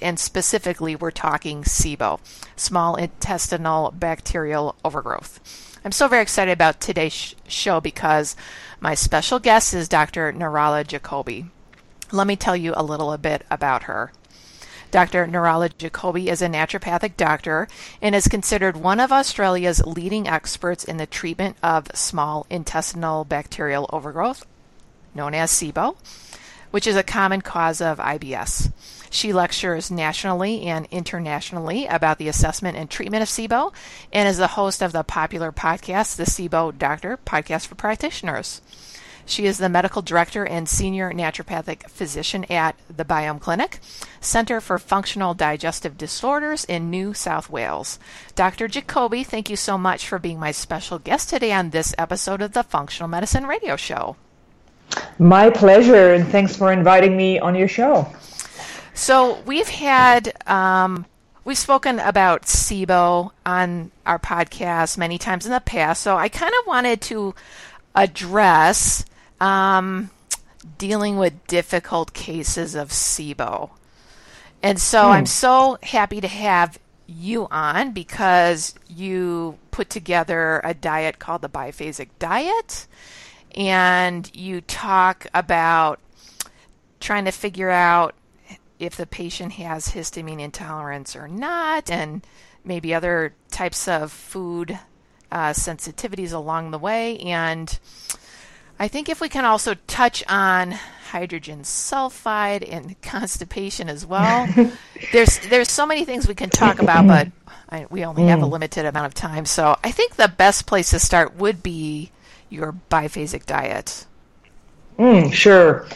and specifically, we're talking SIBO, small intestinal bacterial overgrowth. I'm so very excited about today's sh- show because my special guest is Dr. Nirala Jacobi. Let me tell you a little bit about her. Dr. Nirala Jacobi is a naturopathic doctor and is considered one of Australia's leading experts in the treatment of small intestinal bacterial overgrowth, known as SIBO, which is a common cause of IBS. She lectures nationally and internationally about the assessment and treatment of SIBO and is the host of the popular podcast, The SIBO Doctor Podcast for Practitioners. She is the medical director and senior naturopathic physician at the Biome Clinic, Center for Functional Digestive Disorders in New South Wales. Dr. Jacobi, thank you so much for being my special guest today on this episode of the Functional Medicine Radio Show. My pleasure, and thanks for inviting me on your show. So we've had um, we've spoken about SIBO on our podcast many times in the past. So I kind of wanted to address um, dealing with difficult cases of SIBO, and so hmm. I'm so happy to have you on because you put together a diet called the biphasic diet, and you talk about trying to figure out if the patient has histamine intolerance or not, and maybe other types of food uh, sensitivities along the way. And I think if we can also touch on hydrogen sulfide and constipation as well, there's there's so many things we can talk about, but I, we only have a mm. limited amount of time. So I think the best place to start would be your biphasic diet. Mm, sure.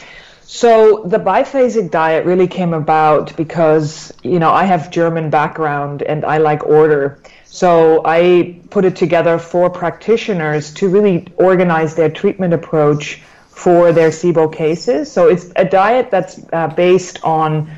So the biphasic diet really came about because, you know, I have German background and I like order. So I put it together for practitioners to really organize their treatment approach for their SIBO cases. So it's a diet that's uh, based on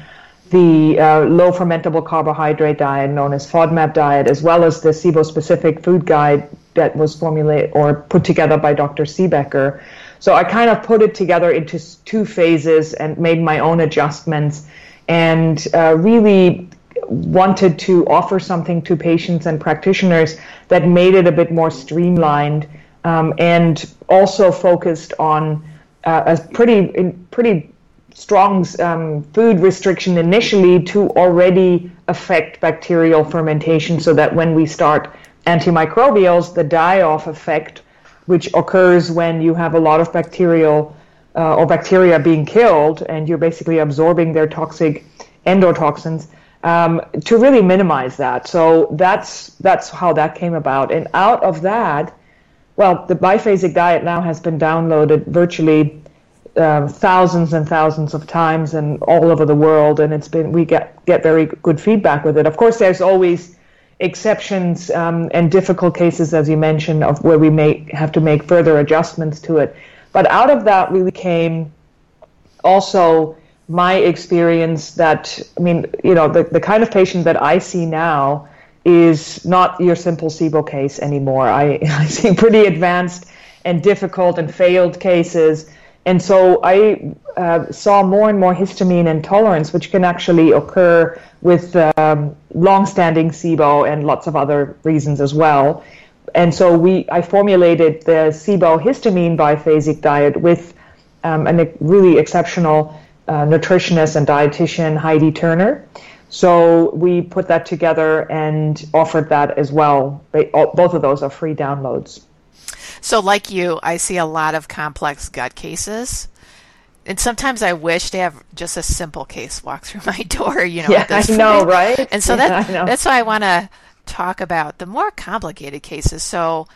the uh, low fermentable carbohydrate diet known as FODMAP diet, as well as the SIBO specific food guide that was formulated or put together by Dr. Siebecker. So I kind of put it together into two phases and made my own adjustments and uh, really wanted to offer something to patients and practitioners that made it a bit more streamlined um, and also focused on uh, a pretty pretty strong um, food restriction initially to already affect bacterial fermentation so that when we start antimicrobials, the die-off effect which occurs when you have a lot of bacterial uh, or bacteria being killed and you're basically absorbing their toxic endotoxins um, to really minimize that. So that's that's how that came about. And out of that, well, the biphasic diet now has been downloaded virtually uh, thousands and thousands of times and all over the world, and it's been we get get very good feedback with it. Of course, there's always exceptions um, and difficult cases, as you mentioned, of where we may have to make further adjustments to it. But out of that really came also my experience that, I mean, you know, the, the kind of patient that I see now is not your simple SIBO case anymore. I, I see pretty advanced and difficult and failed cases. And so I uh, saw more and more histamine intolerance, which can actually occur with um, long-standing SIBO and lots of other reasons as well. And so we, I formulated the SIBO histamine biphasic diet with um, a really exceptional uh, nutritionist and dietitian, Heidi Turner. So we put that together and offered that as well. Both of those are free downloads. So, like you, I see a lot of complex gut cases. And sometimes I wish to have just a simple case walk through my door, you know. Yeah, I know, right? And so yeah, that, that's why I want to talk about the more complicated cases. So,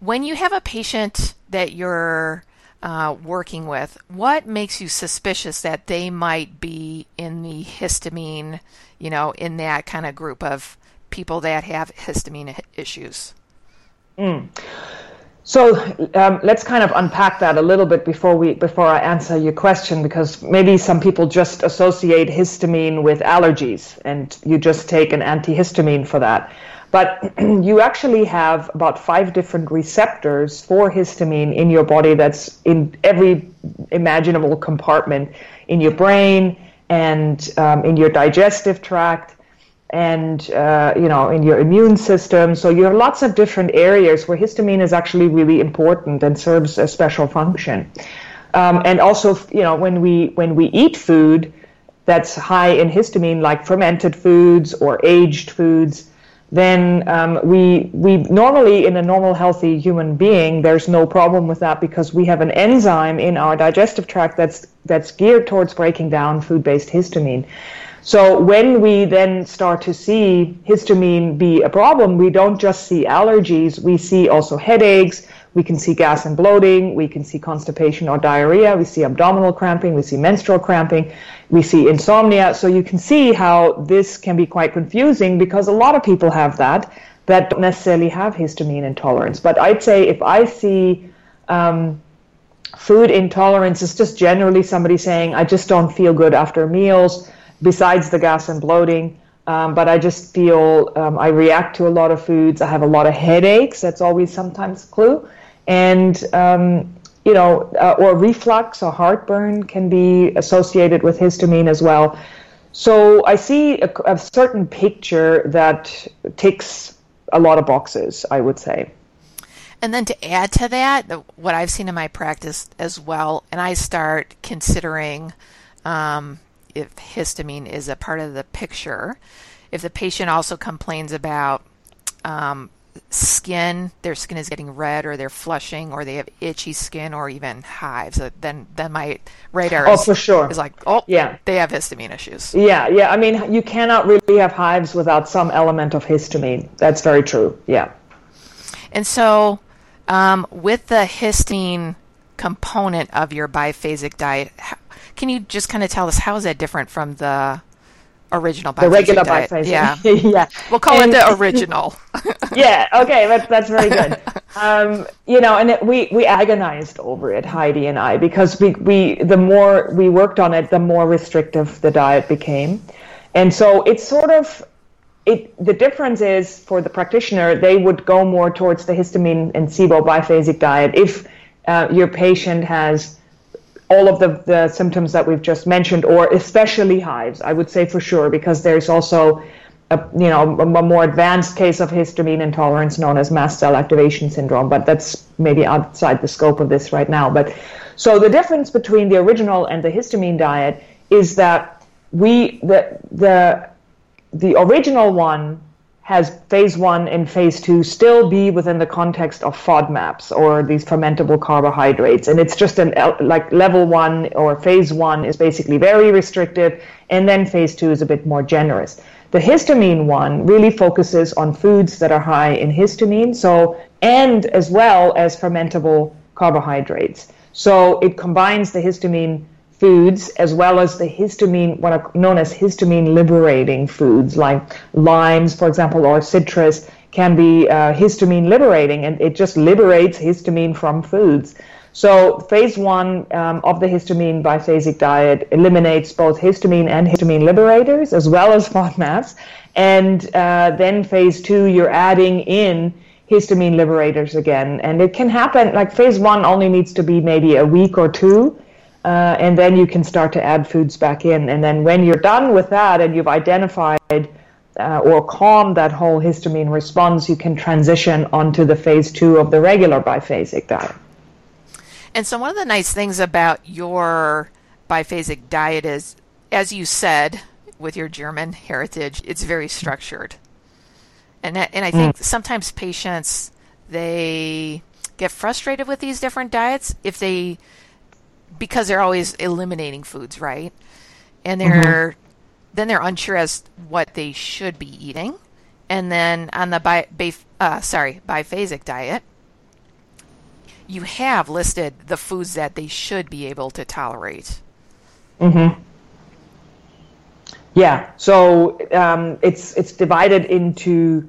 when you have a patient that you're uh, working with, what makes you suspicious that they might be in the histamine, you know, in that kind of group of people that have histamine issues? Mm. So um, let's kind of unpack that a little bit before we before I answer your question, because maybe some people just associate histamine with allergies, and you just take an antihistamine for that. But you actually have about five different receptors for histamine in your body. That's in every imaginable compartment in your brain and um, in your digestive tract and uh, you know in your immune system. So you have lots of different areas where histamine is actually really important and serves a special function. Um, and also you know when we when we eat food that's high in histamine like fermented foods or aged foods then um, we we normally in a normal healthy human being there's no problem with that because we have an enzyme in our digestive tract that's that's geared towards breaking down food-based histamine so when we then start to see histamine be a problem, we don't just see allergies, we see also headaches, we can see gas and bloating, we can see constipation or diarrhea, we see abdominal cramping, we see menstrual cramping, we see insomnia. So you can see how this can be quite confusing because a lot of people have that that don't necessarily have histamine intolerance. But I'd say if I see um, food intolerance, it's just generally somebody saying, I just don't feel good after meals besides the gas and bloating. Um, but I just feel um, I react to a lot of foods. I have a lot of headaches. That's always sometimes a clue. And, um, you know, uh, or reflux or heartburn can be associated with histamine as well. So I see a, a certain picture that ticks a lot of boxes, I would say. And then to add to that, what I've seen in my practice as well, and I start considering um, if histamine is a part of the picture. If the patient also complains about um, skin, their skin is getting red, or they're flushing, or they have itchy skin, or even hives, then then my radar oh, is, for sure. is like, oh, yeah, they have histamine issues. Yeah, yeah. I mean, you cannot really have hives without some element of histamine. That's very true. Yeah. And so, um, with the histamine component of your biphasic diet, can you just kind of tell us how is that different from the original the regular diet? biphasic? Yeah, yeah. We'll call and, it the original. yeah. Okay. That's that's very good. Um, you know, and it, we we agonized over it, Heidi and I, because we we the more we worked on it, the more restrictive the diet became, and so it's sort of. It, the difference is for the practitioner, they would go more towards the histamine and SIBO biphasic diet if uh, your patient has all of the, the symptoms that we've just mentioned, or especially hives, I would say for sure, because there's also a, you know, a, more advanced case of histamine intolerance known as mast cell activation syndrome, but that's maybe outside the scope of this right now. But so the difference between the original and the histamine diet is that we the the the original one has phase one and phase two still be within the context of FODMAPs or these fermentable carbohydrates. And it's just an like level one or phase one is basically very restrictive, and then phase two is a bit more generous. The histamine one really focuses on foods that are high in histamine, so and as well as fermentable carbohydrates. So it combines the histamine foods as well as the histamine, what are known as histamine liberating foods, like limes, for example, or citrus, can be uh, histamine liberating, and it just liberates histamine from foods. So, phase one um, of the histamine biphasic diet eliminates both histamine and histamine liberators, as well as FODMAPs. And uh, then phase two, you're adding in histamine liberators again. And it can happen, like phase one only needs to be maybe a week or two uh, and then you can start to add foods back in. And then when you're done with that and you've identified uh, or calmed that whole histamine response, you can transition onto the phase two of the regular biphasic diet. And so, one of the nice things about your biphasic diet is, as you said, with your German heritage, it's very structured. And that, and I think mm. sometimes patients they get frustrated with these different diets if they because they're always eliminating foods, right? And they're mm-hmm. then they're unsure as what they should be eating. And then on the bi, bi uh, sorry biphasic diet, you have listed the foods that they should be able to tolerate. Mm-hmm. Yeah, so um, it's it's divided into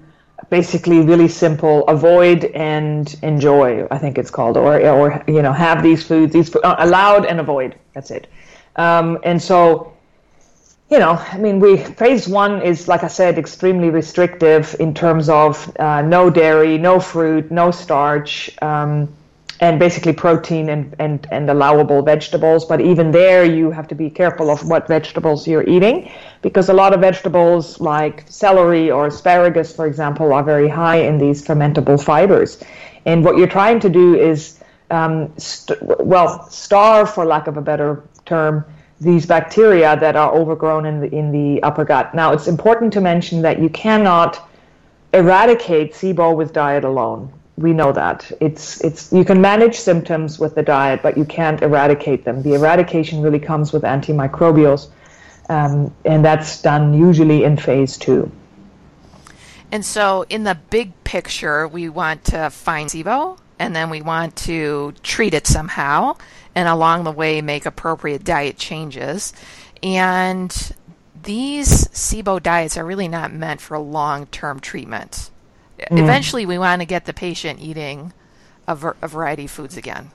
basically really simple avoid and enjoy i think it's called or or you know have these foods these uh, allowed and avoid that's it. Um, and so you know i mean we phase one is like i said extremely restrictive in terms of uh, no dairy no fruit no starch um, and basically protein and, and, and allowable vegetables. But even there, you have to be careful of what vegetables you're eating because a lot of vegetables, like celery or asparagus, for example, are very high in these fermentable fibers. And what you're trying to do is, um, st- well, starve, for lack of a better term, these bacteria that are overgrown in the, in the upper gut. Now, it's important to mention that you cannot eradicate SIBO with diet alone we know that it's it's you can manage symptoms with the diet, but you can't eradicate them. The eradication really comes with antimicrobials, um, and that's done usually in phase two. And so, in the big picture, we want to find SIBO, and then we want to treat it somehow, and along the way, make appropriate diet changes. And these SIBO diets are really not meant for long term treatment. Mm. Eventually, we want to get the patient eating a, ver- a variety of foods again.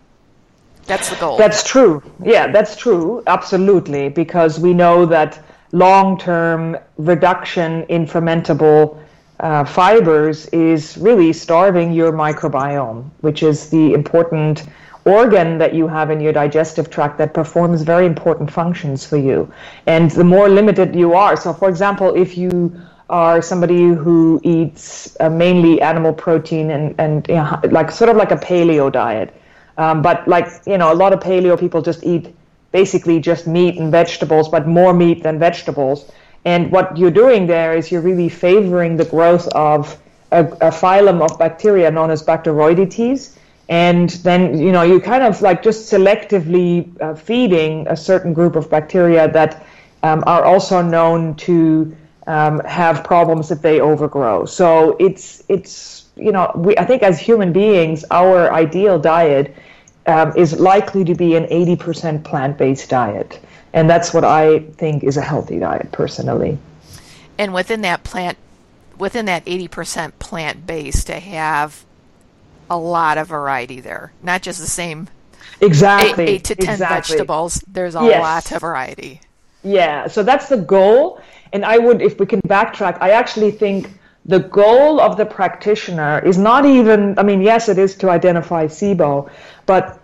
That's the goal. That's true. Yeah, that's true. Absolutely. Because we know that long term reduction in fermentable uh, fibers is really starving your microbiome, which is the important organ that you have in your digestive tract that performs very important functions for you. And the more limited you are, so for example, if you are somebody who eats uh, mainly animal protein and, and you know, like sort of like a paleo diet. Um, but like, you know, a lot of paleo people just eat basically just meat and vegetables, but more meat than vegetables. And what you're doing there is you're really favoring the growth of a, a phylum of bacteria known as Bacteroidetes. And then, you know, you kind of like just selectively uh, feeding a certain group of bacteria that um, are also known to um, have problems if they overgrow. So it's it's you know we I think as human beings our ideal diet um, is likely to be an 80% plant-based diet, and that's what I think is a healthy diet personally. And within that plant, within that 80% plant-based, to have a lot of variety there, not just the same exactly eight, eight to ten exactly. vegetables. There's a yes. lot of variety. Yeah, so that's the goal. And I would, if we can backtrack, I actually think the goal of the practitioner is not even, I mean, yes, it is to identify SIBO, but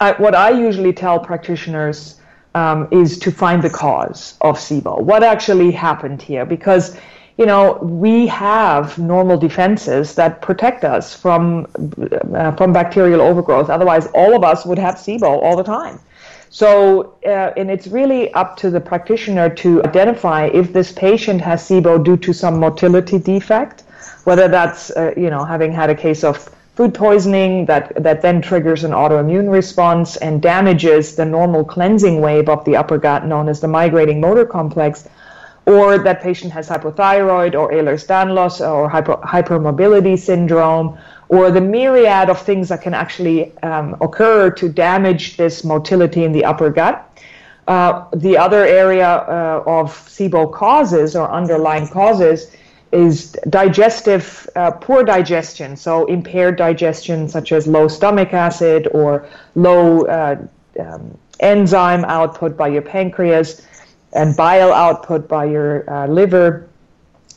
I, what I usually tell practitioners um, is to find the cause of SIBO. What actually happened here? Because you know, we have normal defenses that protect us from uh, from bacterial overgrowth. Otherwise, all of us would have SIBO all the time. So, uh, and it's really up to the practitioner to identify if this patient has SIBO due to some motility defect, whether that's, uh, you know, having had a case of food poisoning that, that then triggers an autoimmune response and damages the normal cleansing wave of the upper gut known as the migrating motor complex, or that patient has hypothyroid or Ehlers-Danlos or hyper, hypermobility syndrome, or the myriad of things that can actually um, occur to damage this motility in the upper gut. Uh, the other area uh, of SIBO causes or underlying causes is digestive, uh, poor digestion, so impaired digestion, such as low stomach acid or low uh, um, enzyme output by your pancreas and bile output by your uh, liver.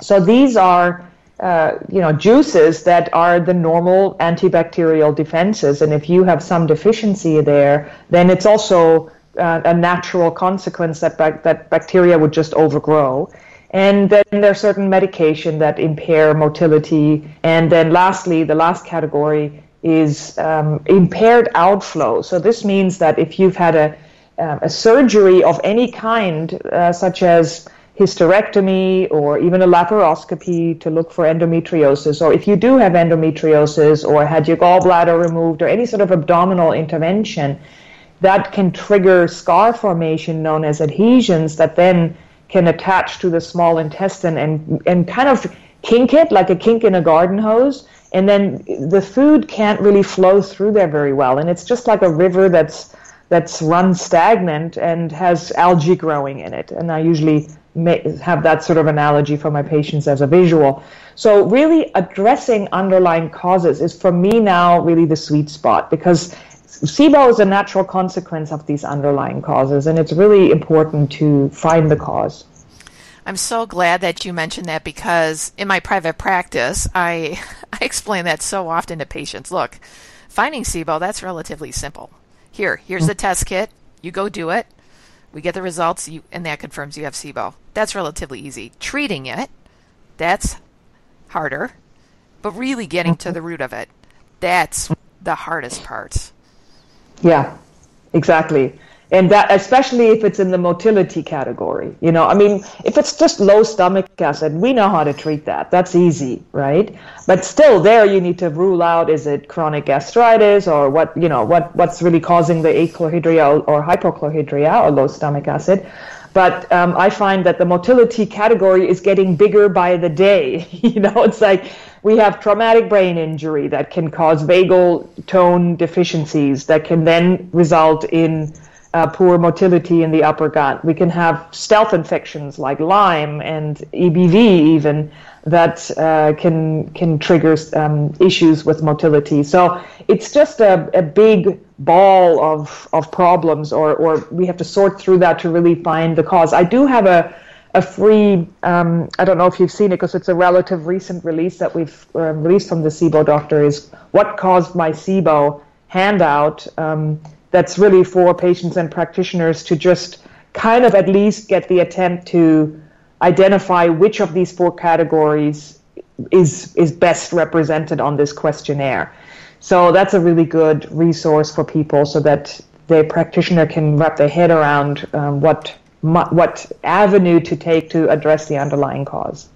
So these are uh, you know, juices that are the normal antibacterial defenses. And if you have some deficiency there, then it's also uh, a natural consequence that, ba- that bacteria would just overgrow. And then there's certain medication that impair motility. And then lastly, the last category is um, impaired outflow. So this means that if you've had a, uh, a surgery of any kind, uh, such as hysterectomy or even a laparoscopy to look for endometriosis, or if you do have endometriosis or had your gallbladder removed or any sort of abdominal intervention, that can trigger scar formation known as adhesions that then can attach to the small intestine and, and kind of kink it like a kink in a garden hose. And then the food can't really flow through there very well. And it's just like a river that's that's run stagnant and has algae growing in it. And I usually have that sort of analogy for my patients as a visual. So really addressing underlying causes is for me now really the sweet spot because SIBO is a natural consequence of these underlying causes, and it's really important to find the cause. I'm so glad that you mentioned that because in my private practice, I, I explain that so often to patients. Look, finding SIBO, that's relatively simple. Here, here's the mm. test kit. You go do it. We get the results, you, and that confirms you have SIBO. That's relatively easy. Treating it, that's harder. But really getting to the root of it, that's the hardest part. Yeah, exactly and that especially if it's in the motility category you know i mean if it's just low stomach acid we know how to treat that. That's easy right? But still there you need to rule out is it chronic gastritis or what you know what what's really causing the achlorhydria or hypochlorhydria or low stomach acid. But um, i find that the motility category is getting bigger by the day. You know it's like we have traumatic brain injury that can cause vagal tone deficiencies that can then result in uh, poor motility in the upper gut. We can have stealth infections like Lyme and EBV even that uh, can can trigger um, issues with motility. So it's just a, a big ball of of problems, or or we have to sort through that to really find the cause. I do have a a free, um, I don't know if you've seen it because it's a relative recent release that we've um, released from the SIBO doctor is What Caused My SIBO handout. Um, that's really for patients and practitioners to just kind of at least get the attempt to identify which of these four categories is is best represented on this questionnaire. So that's a really good resource for people so that the practitioner can wrap their head around um, what what avenue to take to address the underlying cause.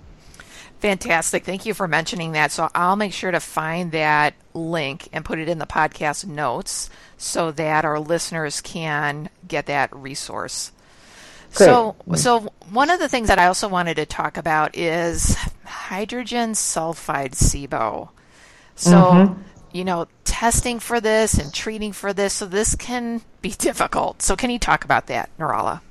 Fantastic. Thank you for mentioning that. So I'll make sure to find that link and put it in the podcast notes so that our listeners can get that resource. Great. So, so one of the things that I also wanted to talk about is hydrogen sulfide SIBO. So, mm-hmm. you know, testing for this and treating for this, so this can be difficult. So, can you talk about that, Nirala?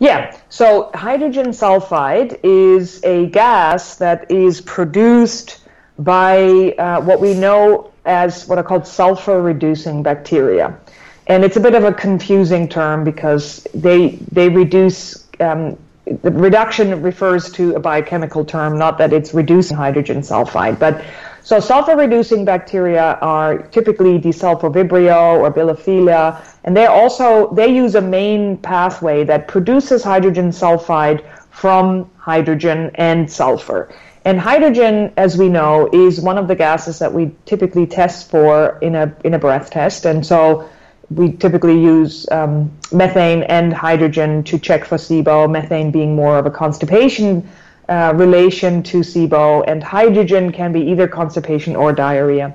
Yeah, so hydrogen sulfide is a gas that is produced by uh, what we know as what are called sulfur reducing bacteria. And it's a bit of a confusing term because they, they reduce, um, the reduction refers to a biochemical term, not that it's reducing hydrogen sulfide. But so sulfur reducing bacteria are typically desulfovibrio or bilophila, and they also they use a main pathway that produces hydrogen sulfide from hydrogen and sulfur. And hydrogen, as we know, is one of the gases that we typically test for in a in a breath test, and so we typically use um, methane and hydrogen to check for SIBO. Methane being more of a constipation uh, relation to SIBO, and hydrogen can be either constipation or diarrhea.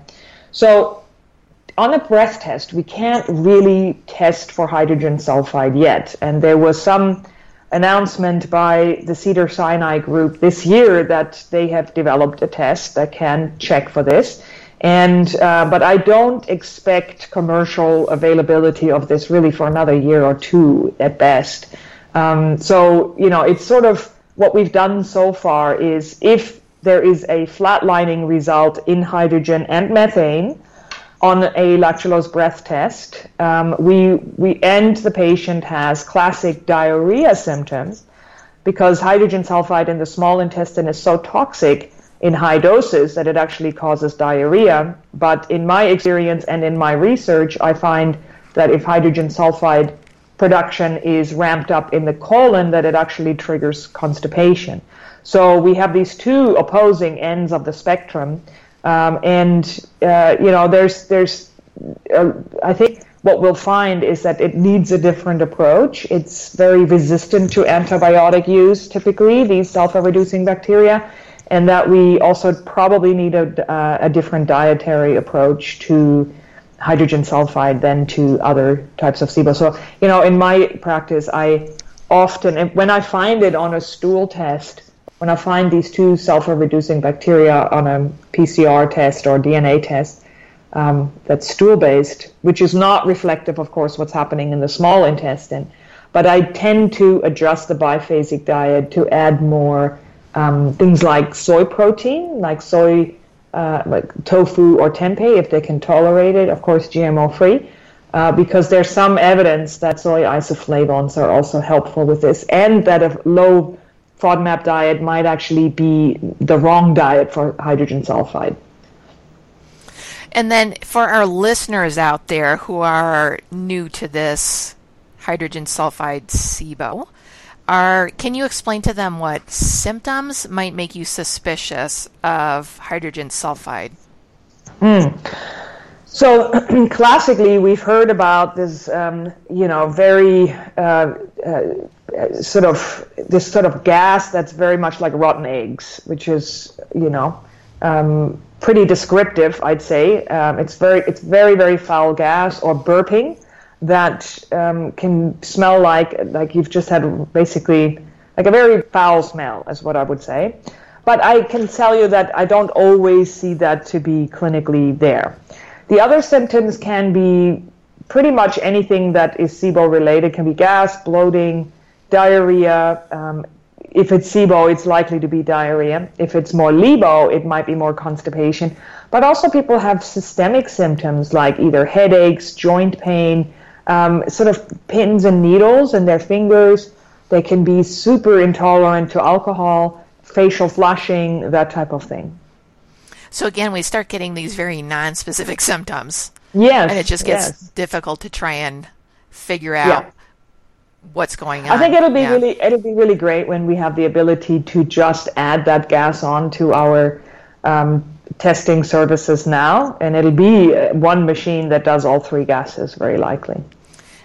So on a breath test, we can't really test for hydrogen sulfide yet, and there was some announcement by the Cedar Sinai group this year that they have developed a test that can check for this. And uh, but I don't expect commercial availability of this really for another year or two at best. Um, so you know, it's sort of what we've done so far is if there is a flatlining result in hydrogen and methane, on a lactulose breath test, um, we, we and the patient has classic diarrhea symptoms because hydrogen sulfide in the small intestine is so toxic in high doses that it actually causes diarrhea. But in my experience and in my research, I find that if hydrogen sulfide production is ramped up in the colon, that it actually triggers constipation. So we have these two opposing ends of the spectrum. Um, and uh, you know, there's there's uh, I think what we'll find is that it needs a different approach. It's very resistant to antibiotic use, typically, these sulfur reducing bacteria, and that we also probably need a, uh, a different dietary approach to hydrogen sulfide than to other types of SIBO. So, you know, in my practice, I often, when I find it on a stool test, when I find these two sulfur reducing bacteria on a PCR test or DNA test, um, that's stool based, which is not reflective, of course, what's happening in the small intestine. But I tend to adjust the biphasic diet to add more um, things like soy protein, like soy, uh, like tofu or tempeh, if they can tolerate it, of course, GMO free. Uh, because there's some evidence that soy isoflavones are also helpful with this, and that a low FODMAP diet might actually be the wrong diet for hydrogen sulfide. And then for our listeners out there who are new to this hydrogen sulfide SIBO, are can you explain to them what symptoms might make you suspicious of hydrogen sulfide? Mm. So classically, we've heard about this, um, you know, very uh, uh, sort of this sort of gas that's very much like rotten eggs, which is, you know, um, pretty descriptive, I'd say. Um, it's very it's very very foul gas or burping that um, can smell like like you've just had basically like a very foul smell, is what I would say. But I can tell you that I don't always see that to be clinically there. The other symptoms can be pretty much anything that is SIBO related. It Can be gas, bloating, diarrhea, um, if it's SIBO, it's likely to be diarrhea. If it's more LIBO, it might be more constipation. But also, people have systemic symptoms like either headaches, joint pain, um, sort of pins and needles in their fingers. They can be super intolerant to alcohol, facial flushing, that type of thing. So, again, we start getting these very non specific symptoms. Yes. And it just gets yes. difficult to try and figure out. Yeah what's going on. I think it'll be yeah. really it'll be really great when we have the ability to just add that gas on to our um, testing services now, and it'll be uh, one machine that does all three gases, very likely.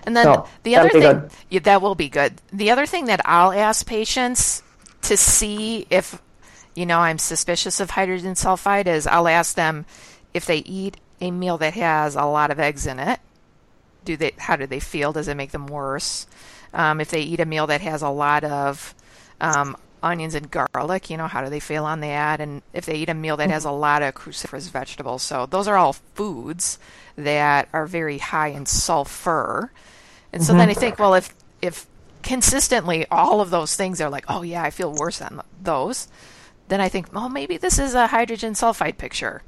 And then so, the other thing yeah, that will be good. The other thing that I'll ask patients to see if you know I'm suspicious of hydrogen sulfide is I'll ask them if they eat a meal that has a lot of eggs in it. Do they? How do they feel? Does it make them worse? Um, if they eat a meal that has a lot of um, onions and garlic, you know, how do they feel on that? And if they eat a meal that has a lot of cruciferous vegetables. So those are all foods that are very high in sulfur. And so mm-hmm. then I think, well, if if consistently all of those things are like, oh yeah, I feel worse on those, then I think, well, maybe this is a hydrogen sulfide picture.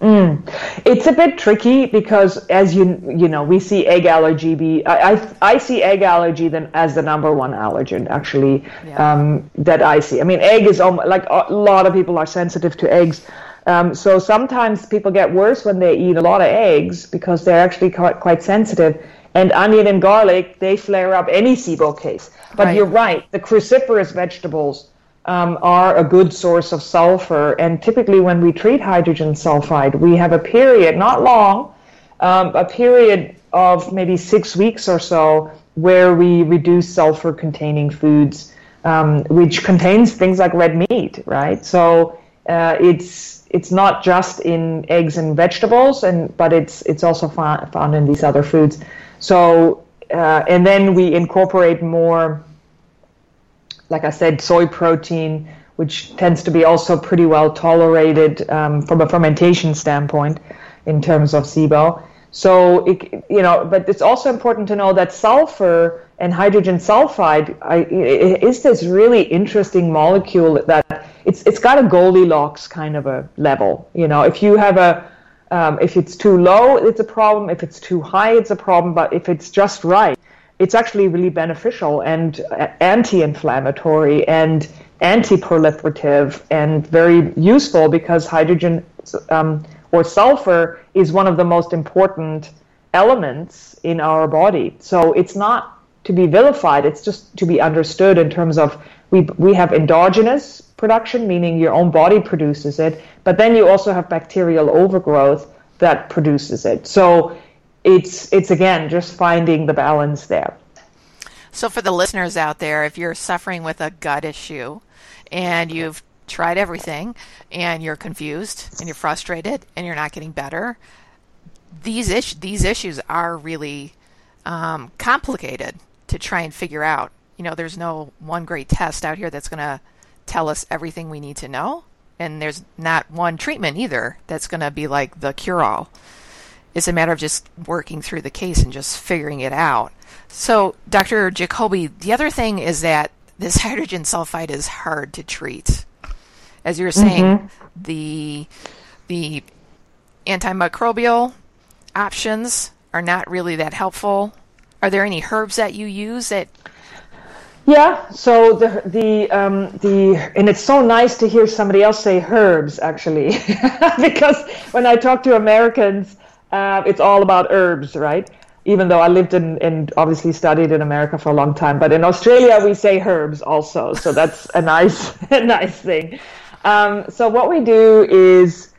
Mm. It's a bit tricky because, as you you know, we see egg allergy be. I I, I see egg allergy then as the number one allergen actually yeah. um, that I see. I mean, egg is almost, like a lot of people are sensitive to eggs. Um, so sometimes people get worse when they eat a lot of eggs because they're actually quite, quite sensitive. And onion and garlic, they flare up any SIBO case. But right. you're right, the cruciferous vegetables um, are a good source of sulfur. And typically, when we treat hydrogen sulfide, we have a period, not long, um, a period of maybe six weeks or so, where we reduce sulfur containing foods, um, which contains things like red meat, right? So uh, it's it's not just in eggs and vegetables, and but it's it's also found, found in these other foods. So uh, and then we incorporate more like I said, soy protein, which tends to be also pretty well tolerated um, from a fermentation standpoint in terms of SIBO. So, it, you know, but it's also important to know that sulfur and hydrogen sulfide I, is this really interesting molecule that it's it's got a Goldilocks kind of a level. You know, if you have a um, if it's too low, it's a problem. If it's too high, it's a problem. But if it's just right, it's actually really beneficial and anti-inflammatory and anti-proliferative and very useful because hydrogen um, or sulfur is one of the most important elements in our body. So it's not to be vilified, it's just to be understood in terms of we, we have endogenous production, meaning your own body produces it, but then you also have bacterial overgrowth that produces it. So it's it's again just finding the balance there. So for the listeners out there, if you're suffering with a gut issue and you've tried everything and you're confused and you're frustrated and you're not getting better, these is- these issues are really um, complicated to try and figure out. You know, there's no one great test out here that's going to tell us everything we need to know, and there's not one treatment either that's going to be like the cure all. It's a matter of just working through the case and just figuring it out. So, Dr. Jacobi, the other thing is that this hydrogen sulfide is hard to treat. As you were saying, mm-hmm. the the antimicrobial options are not really that helpful. Are there any herbs that you use that yeah, so the the um, the and it's so nice to hear somebody else say herbs actually, because when I talk to Americans, uh, it's all about herbs, right? Even though I lived in and obviously studied in America for a long time, but in Australia we say herbs also, so that's a nice a nice thing. Um, so what we do is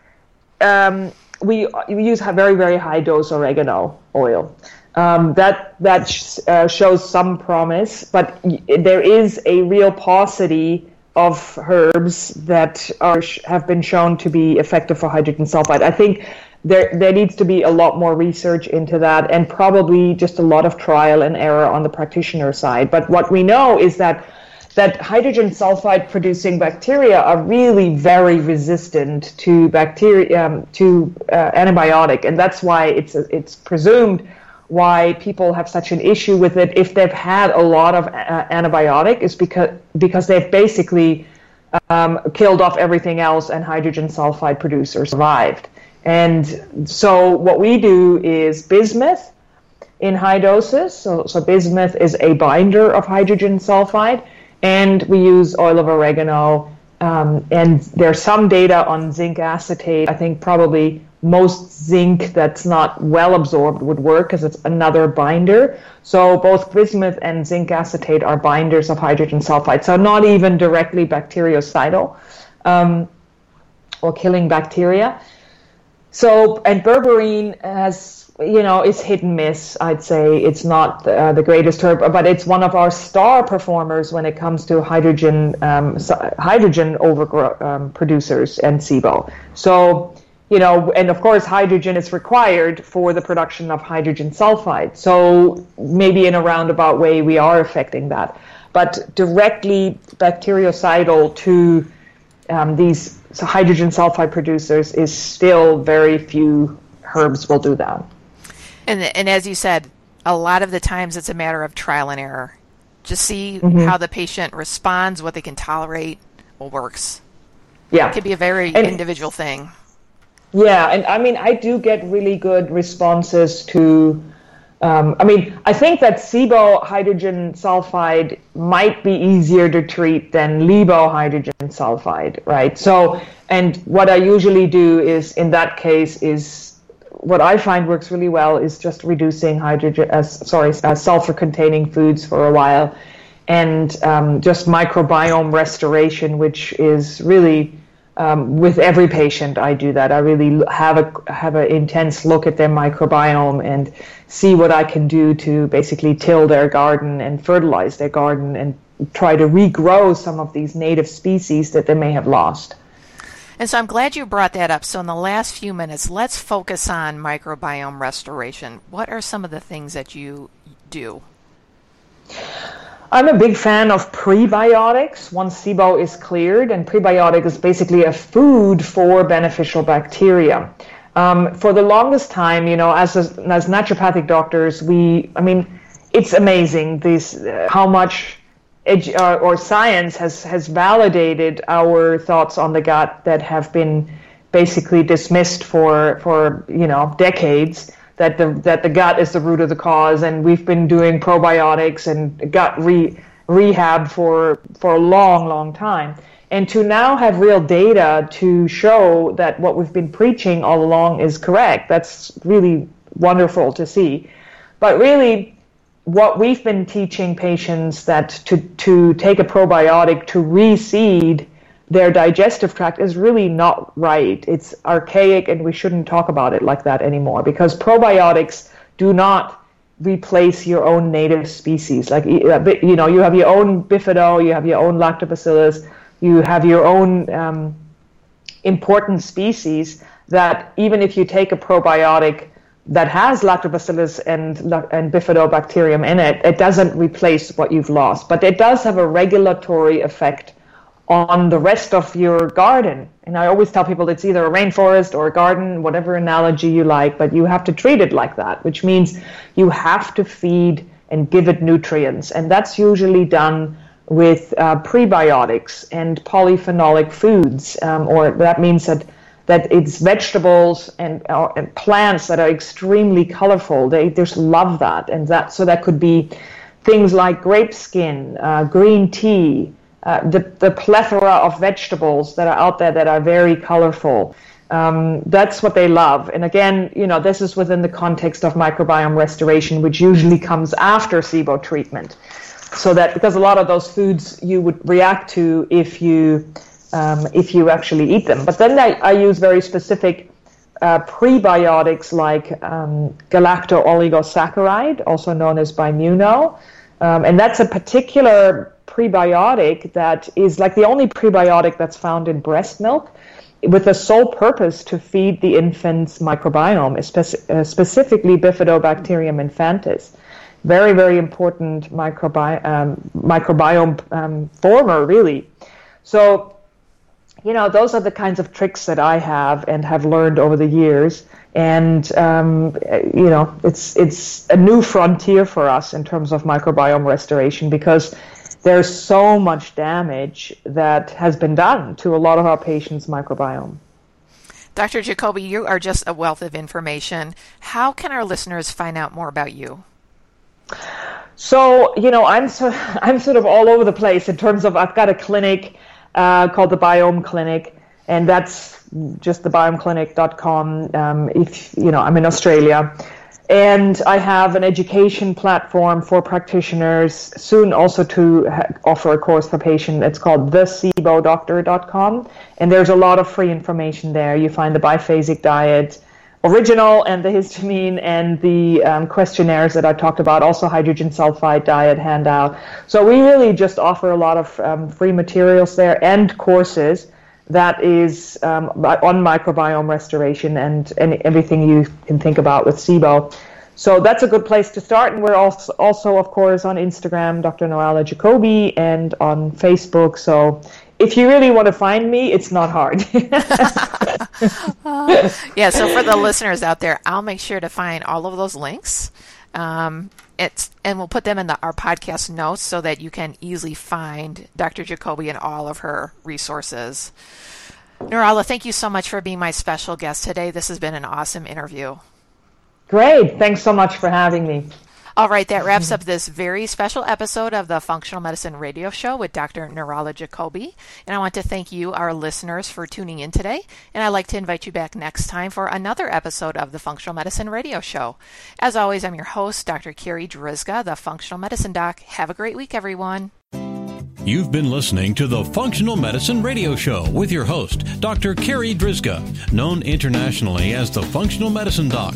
um, we we use very very high dose oregano oil. Um, that that sh- uh, shows some promise, but y- there is a real paucity of herbs that are have been shown to be effective for hydrogen sulfide. I think there there needs to be a lot more research into that, and probably just a lot of trial and error on the practitioner side. But what we know is that that hydrogen sulfide producing bacteria are really very resistant to bacteria um, to uh, antibiotic, and that's why it's it's presumed why people have such an issue with it if they've had a lot of uh, antibiotic is because because they've basically um, killed off everything else and hydrogen sulfide producers survived. And so what we do is bismuth in high doses. So, so bismuth is a binder of hydrogen sulfide, and we use oil of oregano. Um, and there's some data on zinc acetate. I think probably most zinc that's not well absorbed would work because it's another binder. So both bismuth and zinc acetate are binders of hydrogen sulfide. So not even directly bactericidal um, or killing bacteria. So and berberine has you know is hit and miss. I'd say it's not uh, the greatest herb, but it's one of our star performers when it comes to hydrogen um, hydrogen over um, producers and SIBO. So you know, and of course, hydrogen is required for the production of hydrogen sulfide. So maybe in a roundabout way, we are affecting that. But directly bactericidal to um, these hydrogen sulfide producers is still very few herbs will do that. And, and as you said, a lot of the times it's a matter of trial and error. Just see mm-hmm. how the patient responds, what they can tolerate, what works. Yeah. It could be a very and, individual thing. Yeah, and I mean, I do get really good responses to. Um, I mean, I think that SIBO hydrogen sulfide might be easier to treat than LIBO hydrogen sulfide, right? So, and what I usually do is, in that case, is what I find works really well is just reducing hydrogen, uh, sorry, uh, sulfur-containing foods for a while, and um, just microbiome restoration, which is really um, with every patient I do that. I really have a have an intense look at their microbiome and see what I can do to basically till their garden and fertilize their garden and try to regrow some of these native species that they may have lost. And so I'm glad you brought that up. So in the last few minutes, let's focus on microbiome restoration. What are some of the things that you do? I'm a big fan of prebiotics once SIBO is cleared, and prebiotic is basically a food for beneficial bacteria. Um, for the longest time, you know, as as naturopathic doctors, we, I mean, it's amazing this uh, how much edu- uh, or science has has validated our thoughts on the gut that have been basically dismissed for for you know decades that the that the gut is the root of the cause, and we've been doing probiotics and gut re, rehab for for a long, long time. And to now have real data to show that what we've been preaching all along is correct, that's really wonderful to see. But really, what we've been teaching patients that to to take a probiotic to reseed their digestive tract is really not right. It's archaic, and we shouldn't talk about it like that anymore because probiotics do not replace your own native species. Like you know, you have your own bifido, you have your own lactobacillus, you have your own um, important species that even if you take a probiotic that has lactobacillus and, and bifidobacterium in it, it doesn't replace what you've lost. But it does have a regulatory effect on the rest of your garden. And I always tell people it's either a rainforest or a garden, whatever analogy you like, but you have to treat it like that, which means you have to feed and give it nutrients. And that's usually done with uh, prebiotics and polyphenolic foods, um, or that means that that it's vegetables and, uh, and plants that are extremely colorful. They just love that, and that so that could be things like grape skin, uh, green tea, uh, the the plethora of vegetables that are out there that are very colorful. Um, that's what they love. And again, you know, this is within the context of microbiome restoration, which usually comes after SIBO treatment. So that because a lot of those foods you would react to if you um, if you actually eat them. But then I, I use very specific uh, prebiotics like um, galacto-oligosaccharide, also known as Bimuno. Um, and that's a particular prebiotic that is like the only prebiotic that's found in breast milk with the sole purpose to feed the infant's microbiome, uh, specifically Bifidobacterium infantis. Very, very important microbi- um, microbiome um, former, really. So you know, those are the kinds of tricks that I have and have learned over the years. And um, you know, it's it's a new frontier for us in terms of microbiome restoration because there's so much damage that has been done to a lot of our patients' microbiome. Dr. Jacobi, you are just a wealth of information. How can our listeners find out more about you? So, you know, I'm so, I'm sort of all over the place in terms of I've got a clinic uh, called the Biome Clinic, and that's just the thebiomeclinic.com. Um, if you know, I'm in Australia, and I have an education platform for practitioners. Soon, also to ha- offer a course for patients. It's called thesibodoctor.com, and there's a lot of free information there. You find the biphasic diet original and the histamine and the um, questionnaires that I've talked about, also hydrogen sulfide diet handout. So we really just offer a lot of um, free materials there and courses that is um, on microbiome restoration and, and everything you can think about with SIBO. So that's a good place to start. And we're also, also of course, on Instagram, Dr. Nirala Jacobi, and on Facebook. So if you really want to find me, it's not hard. uh, yeah, so for the listeners out there, I'll make sure to find all of those links. Um, it's and we'll put them in the, our podcast notes so that you can easily find Dr. Jacobi and all of her resources. Nirala, thank you so much for being my special guest today. This has been an awesome interview. Great. Thanks so much for having me. All right, that wraps up this very special episode of the Functional Medicine Radio Show with Dr. Nirala Jacobi. And I want to thank you, our listeners, for tuning in today. And I'd like to invite you back next time for another episode of the Functional Medicine Radio Show. As always, I'm your host, Dr. Carri Drzyzga, the Functional Medicine Doc. Have a great week, everyone. You've been listening to the Functional Medicine Radio Show with your host, Dr. Carri Drzyzga, known internationally as the Functional Medicine Doc.